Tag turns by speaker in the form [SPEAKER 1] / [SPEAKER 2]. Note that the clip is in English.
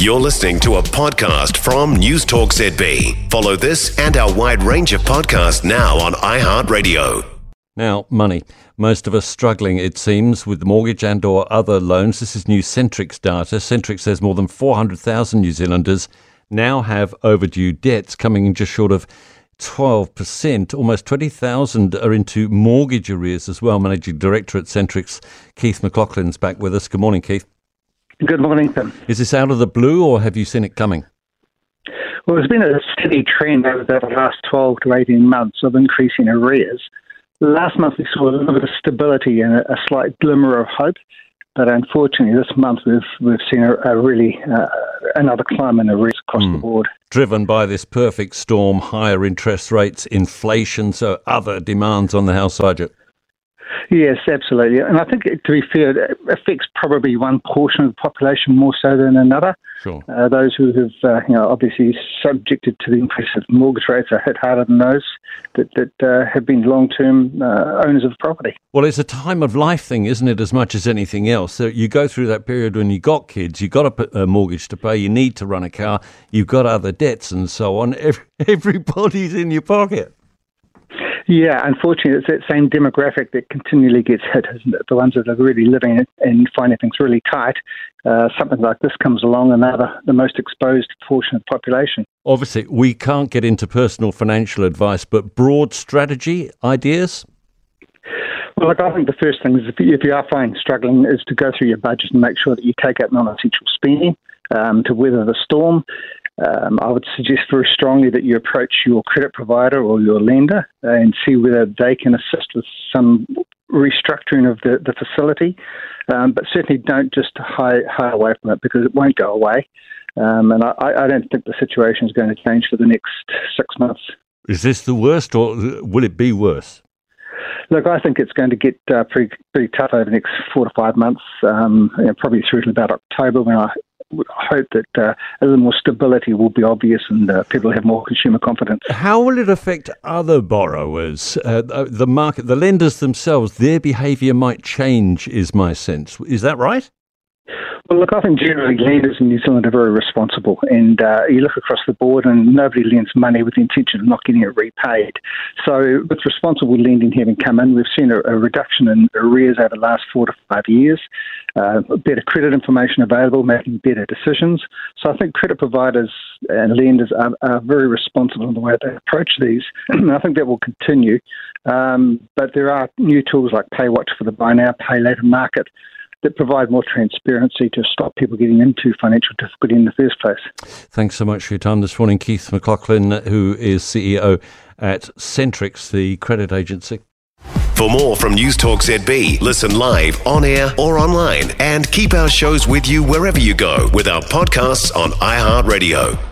[SPEAKER 1] You're listening to a podcast from News Talk ZB. Follow this and our wide range of podcasts now on iHeartRadio.
[SPEAKER 2] Now, money. Most of us struggling, it seems, with mortgage and or other loans. This is new Centrix data. Centrix says more than 400,000 New Zealanders now have overdue debts coming in just short of 12%. Almost 20,000 are into mortgage arrears as well. Managing Director at Centrix, Keith McLaughlin's back with us. Good morning, Keith.
[SPEAKER 3] Good morning, Tim.
[SPEAKER 2] Is this out of the blue or have you seen it coming?
[SPEAKER 3] Well, there's been a steady trend over the last 12 to 18 months of increasing arrears. Last month we saw a little bit of stability and a, slight glimmer of hope. But unfortunately, this month we've we've seen a, a really uh, another climb in arrears across mm. the hmm. board.
[SPEAKER 2] Driven by this perfect storm, higher interest rates, inflation, so other demands on the house budget.
[SPEAKER 3] Yes, absolutely. And I think, to be fair, it affects probably one portion of the population more so than another.
[SPEAKER 2] Sure.
[SPEAKER 3] Uh, those who have, uh, you know, obviously subjected to the increase of mortgage rates are hit harder than those that, that uh, have been long-term uh, owners of property.
[SPEAKER 2] Well, it's a time of life thing, isn't it, as much as anything else? So you go through that period when you got kids, you've got a, a mortgage to pay, you need to run a car, you've got other debts and so on. Everybody's in your pocket.
[SPEAKER 3] Yeah, unfortunately, it's that same demographic that continually gets hit, isn't it? The ones that are really living and finding things really tight. Uh, something like this comes along, and they're the, the most exposed portion of the population.
[SPEAKER 2] Obviously, we can't get into personal financial advice, but broad strategy ideas?
[SPEAKER 3] Well, look, I think the first thing is if you, if you are finding struggling is to go through your budget and make sure that you take out non-essential spending um, to weather the storm. Um, I would suggest very strongly that you approach your credit provider or your lender and see whether they can assist with some restructuring of the, the facility. Um, but certainly don't just hide, hide away from it because it won't go away. Um, and I, I, don't think the situation is going to change for the next six months.
[SPEAKER 2] Is this the worst or will it be worse?
[SPEAKER 3] Look, I think it's going to get uh, pretty, pretty tough over the next four to five months, um, you know, probably through to about October when I hope that uh, a little more stability will be obvious and uh, people have more consumer confidence.
[SPEAKER 2] How will it affect other borrowers? Uh, the market, the lenders themselves, their behaviour might change, is my sense. Is that right?
[SPEAKER 3] Well, look, I think generally lenders in New Zealand are very responsible, and uh, you look across the board, and nobody lends money with the intention of not getting it repaid. So, with responsible lending having come in, we've seen a, a reduction in arrears over the last four to five years, uh, better credit information available, making better decisions. So, I think credit providers and lenders are, are very responsible in the way they approach these, and I think that will continue. Um, but there are new tools like PayWatch for the buy now, pay later market that provide more transparency to stop people getting into financial difficulty in the first place.
[SPEAKER 2] Thanks so much for your time this morning, Keith McLaughlin, who is CEO at Centrix, the credit agency.
[SPEAKER 1] For more from News Talk ZB, listen live, on air, or online, and keep our shows with you wherever you go with our podcasts on iHeartRadio.